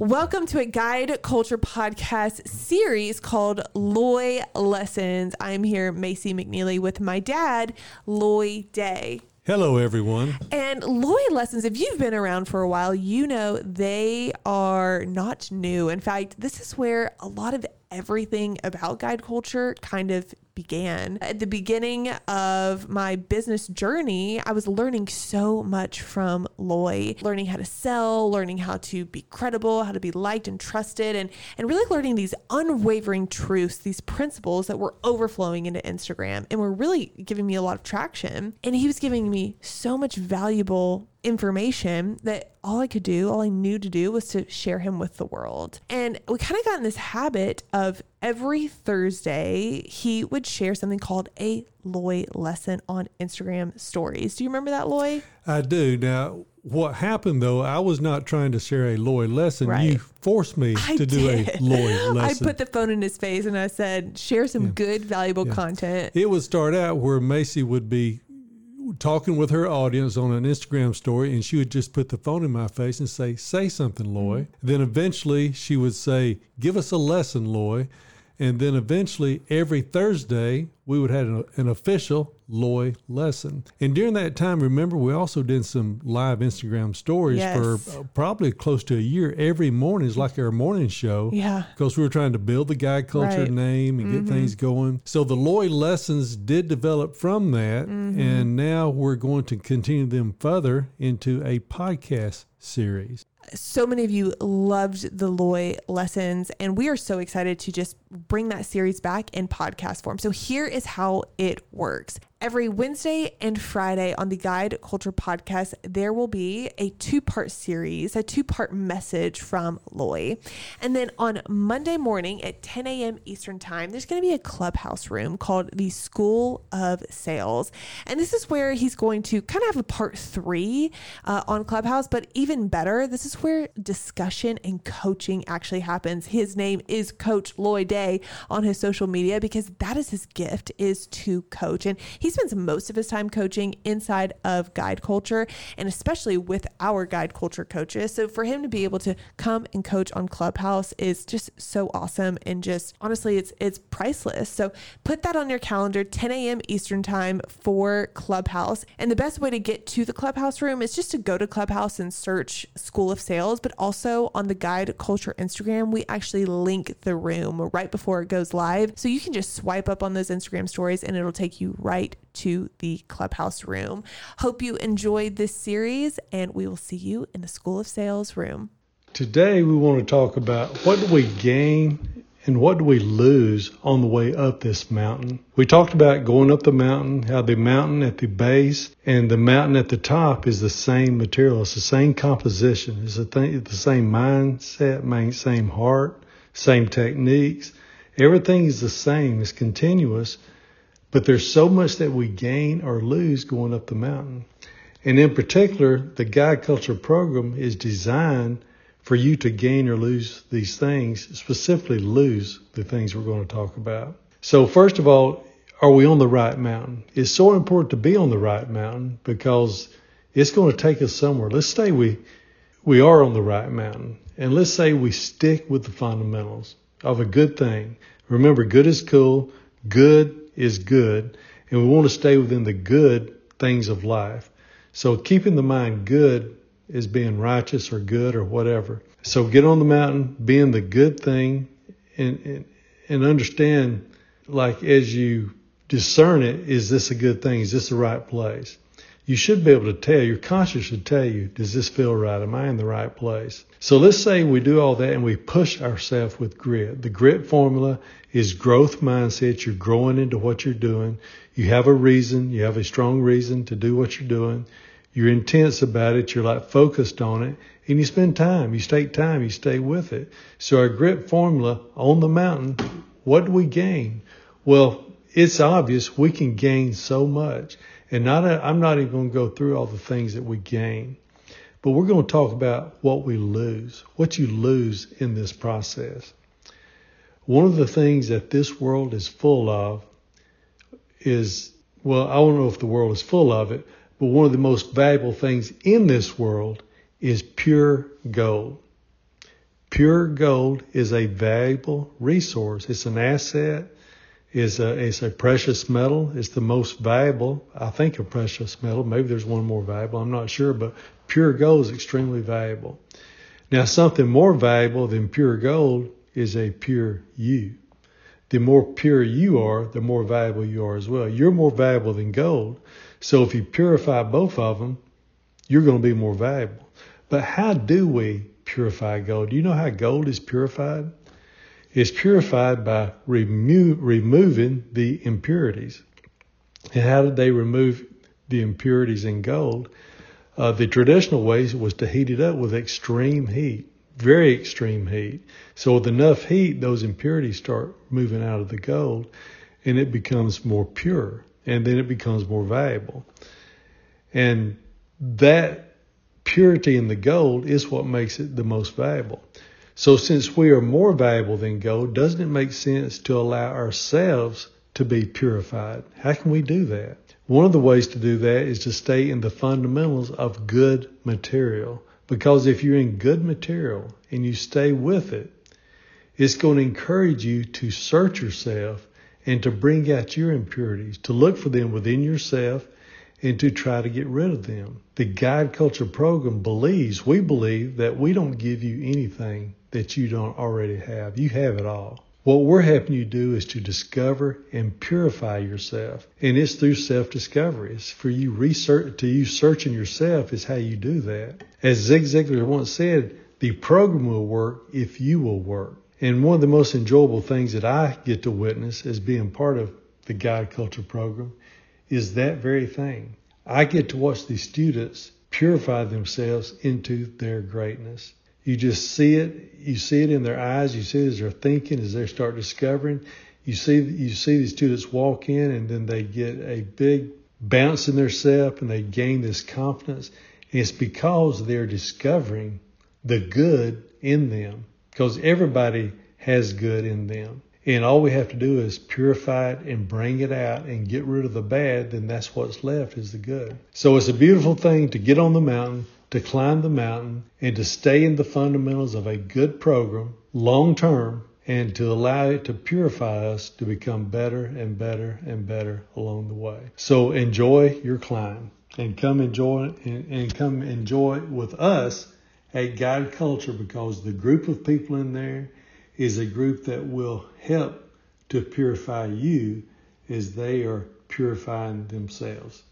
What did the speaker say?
Welcome to a guide culture podcast series called Loy Lessons. I'm here, Macy McNeely, with my dad, Loy Day. Hello, everyone. And Loy Lessons, if you've been around for a while, you know they are not new. In fact, this is where a lot of everything about guide culture kind of began. At the beginning of my business journey, I was learning so much from Loy, learning how to sell, learning how to be credible, how to be liked and trusted, and, and really learning these unwavering truths, these principles that were overflowing into Instagram and were really giving me a lot of traction. And he was giving me so much valuable information that all I could do, all I knew to do was to share him with the world. And we kind of got in this habit of every Thursday, he would share something called a Loy lesson on Instagram stories. Do you remember that, Loy? I do. Now, what happened though, I was not trying to share a Loy lesson. Right. You forced me I to do a Loy lesson. I put the phone in his face and I said, share some good, valuable content. it would start out where Macy would be talking with her audience on an Instagram story, and she would just put the phone in my face and say, Say something, Loy. Mm-hmm. Then eventually she would say, Give us a lesson, Loy. And then eventually every Thursday we would have an, an official Loy lesson. And during that time, remember, we also did some live Instagram stories Yes. for uh, probably close to a year. Every morning is like our morning show Yeah. because we were trying to build the guide culture Right. Mm-hmm. name and get things going. So the Loy lessons did develop from that, Mm-hmm. and now we're going to continue them further into a podcast series. So many of you loved the Loy lessons, and we are so excited to just bring that series back in podcast form. So here is how it works. Every Wednesday and Friday on the Guide Culture podcast, there will be a two part series, a two part message from Loy. And then on Monday morning at 10 a.m. Eastern Time, there's going to be a clubhouse room called the School of Sales. And this is where he's going to kind of have a part three uh, on Clubhouse, but even better, this is where discussion and coaching actually happens. His name is Coach Loy Day on his social media because that is his gift is to coach. And he spends most of his time coaching inside of guide culture and especially with our guide culture coaches. So for him to be able to come and coach on Clubhouse is just so awesome and just honestly it's it's priceless. So put that on your calendar 10 a.m. Eastern time for Clubhouse. And the best way to get to the Clubhouse room is just to go to Clubhouse and search School of Sales, but also on the Guide Culture Instagram, we actually link the room right before it goes live. So you can just swipe up on those Instagram stories and it'll take you right to the Clubhouse room. Hope you enjoyed this series and we will see you in the School of Sales room. Today, we want to talk about what do we gain and what do we lose on the way up this mountain. We talked about going up the mountain, how the mountain at the base and the mountain at the top is the same material. It's the same composition. It's the, thing, the same mindset, same heart, same techniques. Everything is the same. It's continuous, but there's so much that we gain or lose going up the mountain. And in particular, the guide culture program is designed for you to gain or lose these things, specifically lose the things we're going to talk about. So first of all, are we on the right mountain? It's so important to be on the right mountain because it's going to take us somewhere. Let's say we we are on the right mountain and let's say we stick with the fundamentals of a good thing. Remember, good is cool, good is good, and we want to stay within the good things of life. So keeping the mind good is being righteous or good or whatever. So get on the mountain, being the good thing, and and, and understand, like as you discern it, is this a good thing? Is this the right place? You should be able to tell. Your conscience should tell you, does this feel right? Am I in the right place? So let's say we do all that and we push ourselves with grit. The grit formula is growth mindset. You're growing into what you're doing. You have a reason. You have a strong reason to do what you're doing. You're intense about it. You're like focused on it and you spend time. You take time. You stay with it. So our grit formula on the mountain, what do we gain? Well, it's obvious we can gain so much. And not, I'm not even going to go through all the things that we gain, but we're going to talk about what we lose, what you lose in this process. One of the things that this world is full of is, well, I don't know if the world is full of it, but one of the most valuable things in this world is pure gold. pure gold is a valuable resource. It's an asset. It's a, it's a precious metal. It's the most valuable, I think, a precious metal. Maybe there's one more valuable. I'm not sure, but pure gold is extremely valuable. Now, something more valuable than pure gold is a pure you. The more pure you are, the more valuable you are as well. You're more valuable than gold. So if you purify both of them, you're going to be more valuable. But how do we purify gold? Do you know how gold is purified? It's purified by remo- removing the impurities. And how did they remove the impurities in gold? Uh, the traditional way was to heat it up with extreme heat, very extreme heat. So with enough heat, those impurities start moving out of the gold and it becomes more pure and then it becomes more valuable. And that purity in the gold is what makes it the most valuable. So since we are more valuable than gold, doesn't it make sense to allow ourselves to be purified? How can we do that? One of the ways to do that is to stay in the fundamentals of good material. Because if you're in good material and you stay with it, it's going to encourage you to search yourself and to bring out your impurities, to look for them within yourself and to try to get rid of them. The Guide Culture program believes, we believe, that we don't give you anything that you don't already have. You have it all. What we're helping you do is to discover and purify yourself. And it's through self-discovery. It's for you research, to you searching yourself is how you do that. As Zig Ziglar once said, the program will work if you will work. And one of the most enjoyable things that I get to witness as being part of the Guide Culture program is that very thing. I get to watch these students purify themselves into their greatness. You just see it. You see it in their eyes. You see it as they're thinking, as they start discovering. You see, you see these students walk in and then they get a big bounce in their self and they gain this confidence. And it's because they're discovering the good in them because everybody has good in them. And all we have to do is purify it and bring it out and get rid of the bad, then that's what's left is the good. So it's a beautiful thing to get on the mountain, to climb the mountain, and to stay in the fundamentals of a good program long term and to allow it to purify us to become better and better and better along the way. So enjoy your climb and come enjoy and, and come enjoy with us at Guide Culture because the group of people in there is a group that will help to purify you as they are purifying themselves.